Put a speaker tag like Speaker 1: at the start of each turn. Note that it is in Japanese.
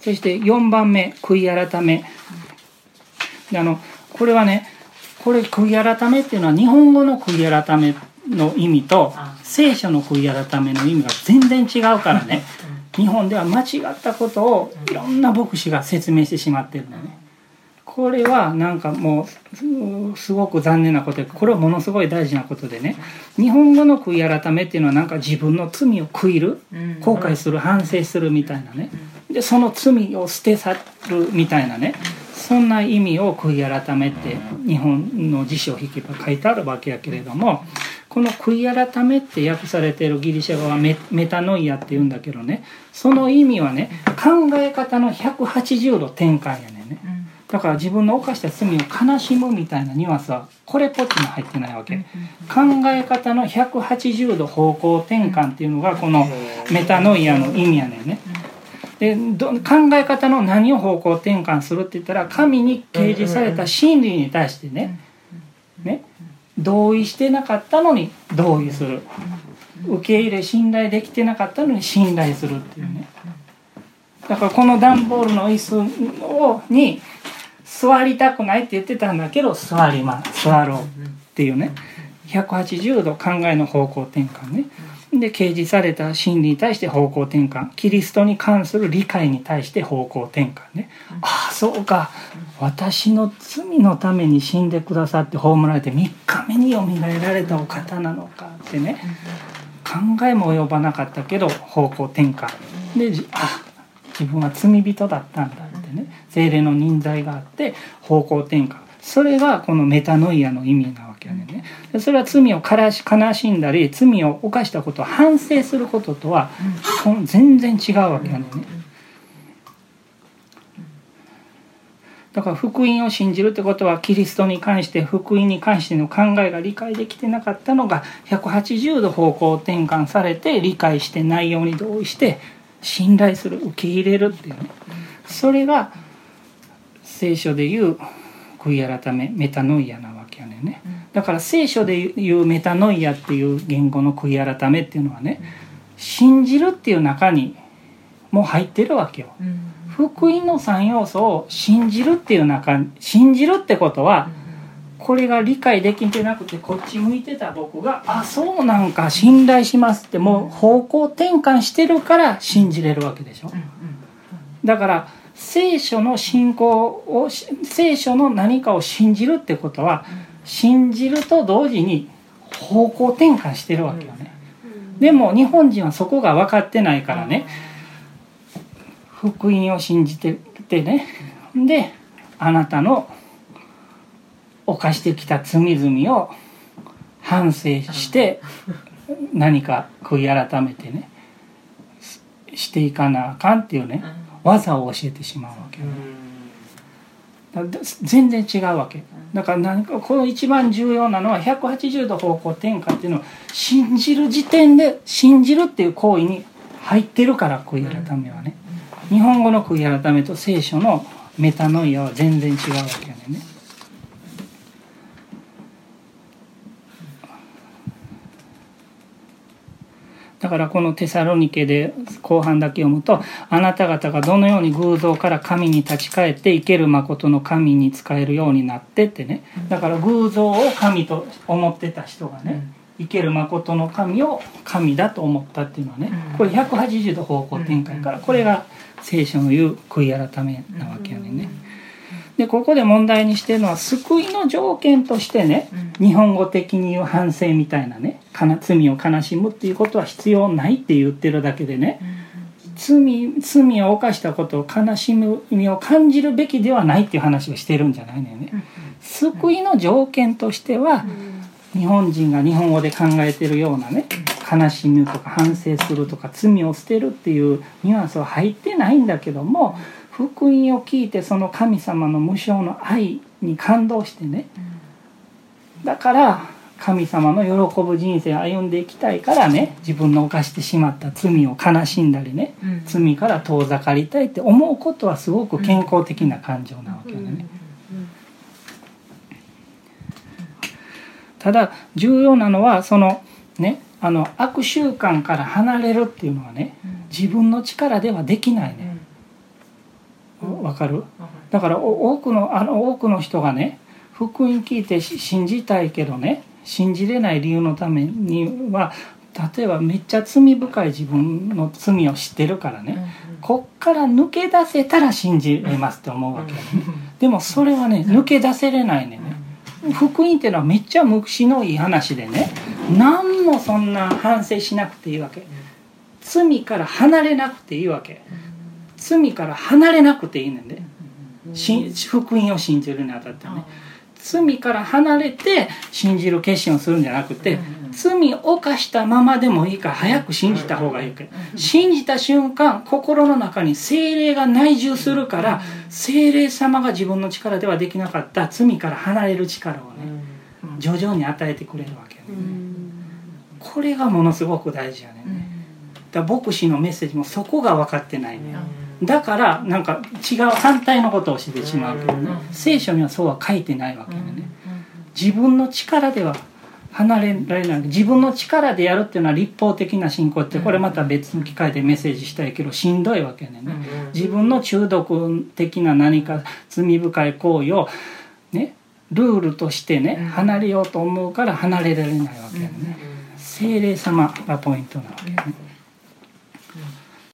Speaker 1: そして4番目悔い改め。であのこれはねこれ悔い改めっていうのは日本語の悔い改めの意味と聖書の悔い改めの意味が全然違うからね。日本では間違ったことをいろんな牧師が説明してしまってるんだね。これはなんかもうすごく残念なことでこれはものすごい大事なことでね。日本語の悔い改めっていうのはなんか自分の罪を悔いる後悔する反省するみたいなねでその罪を捨て去るみたいなねそんな意味を悔い改めって日本の辞書を引けば書いてあるわけやけれどもこの悔い改めって訳されているギリシャ語はメメタノイアって言うんだけどねその意味はね考え方の180度転換やねんね。だから自分の犯した罪を悲しむみたいなニュアンスはこれっぽっちも入ってないわけ。考え方の180度方向転換っていうのがこのメタノイアの意味やねんねでど考え方の何を方向転換するって言ったら神に掲示された真理に対してねね同意してなかったのに同意する。受け入れ信頼できてなかったのに信頼するっていうね。だからこの段ボールの椅子をに座りたくないって言ってたんだけど座ります座ろうっていうね180度考えの方向転換ね。で掲示された真理に対して方向転換。キリストに関する理解に対して方向転換ね。ああそうか。私の罪のために死んでくださって葬られて3日目によみがえられたお方なのかってね。考えも及ばなかったけど方向転換。であ自分は罪人だったんだってね。精霊の忍在があって方向転換。それがこのメタノイアの意味なわけそれは罪を悲し悲しんだり罪を犯したことを反省することとは全然違うわけやね。だから福音を信じるってことはキリストに関して福音に関しての考えが理解できてなかったのが180度方向転換されて理解して内容に同意して信頼する受け入れるっていうね。それが聖書でいう悔い改めメタノイアなわけやねねだから聖書でいうメタノイアっていう言語の悔い改めっていうのはね信じるっていう中にもう入ってるわけよ。福音の3要素を信じるっていう中信じるってことはこれが理解できてなくてこっち向いてた僕が「あそうなんか信頼します」ってもう方向転換してるから信じれるわけでしょ。だから聖書の信仰を聖書の何かを信じるってことは信じると同時に方向転換してるわけよね。でも日本人はそこが分かってないからね。福音を信じててね。であなたの犯してきた罪々を反省して何か悔い改めてねしていかなあかんっていうね技を教えてしまうわけ、全然違うわけ。だから何かこの一番重要なのは180度方向転換っていうのは信じる時点で信じるっていう行為に入ってるから悔い改めはね。日本語の悔い改めと聖書のメタノイアは全然違うわけやねだからこのテサロニケで後半だけ読むとあなた方がどのように偶像から神に立ち返って生ける誠の神に仕えるようになってってね。だから偶像を神と思ってた人がね生ける誠の神を神だと思ったっていうのはねこれ180度方向転換からこれが聖書の言う悔い改めなわけやねんね。でここで問題にしてるのは救いの条件としてね、日本語的に言う反省みたいなね罪を悲しむっていうことは必要ないって言ってるだけでね、罪罪を犯したことを悲しむ意味を感じるべきではないっていう話をしてるんじゃないのよね。救いの条件としては、日本人が日本語で考えてるようなね悲しむとか反省するとか罪を捨てるっていうニュアンスは入ってないんだけども、福音を聞いてその神様の無償の愛に感動してね。だから神様の喜ぶ人生を歩んでいきたいからね自分の犯してしまった罪を悲しんだりね、罪から遠ざかりたいって思うことはすごく健康的な感情なわけよね。ただ重要なのはそのねあの悪習慣から離れるっていうのはね自分の力ではできないね。わかる？だから多くのあの多くの人がね福音聞いて信じたいけどね信じれない理由のためには例えばめっちゃ罪深い自分の罪を知ってるからね、こっから抜け出せたら信じれますって思うわけ、ね、でもそれはね抜け出せれないね。福音っていうのはめっちゃ無視のいい話でね何もそんな反省しなくていいわけ。罪から離れなくていいわけ。罪から離れなくていいねんで。福音を信じるにあたってね。罪から離れて信じる決心をするんじゃなくて罪を犯したままでもいいから早く信じた方がいいけ。信じた瞬間心の中に精霊が内住するから精霊様が自分の力ではできなかった罪から離れる力をね徐々に与えてくれるわけねこれがものすごく大事やねだ牧師のメッセージもそこが分かってないねだからなんか違う反対のことをしてしまうけどね。聖書にはそうは書いてないわけでね自分の力では離れられない。自分の力でやるっていうのは立法的な信仰ってこれまた別の機会でメッセージしたいけどしんどいわけね自分の中毒的な何か罪深い行為をねルールとしてね離れようと思うから離れられないわけね精霊様がポイントなわけね。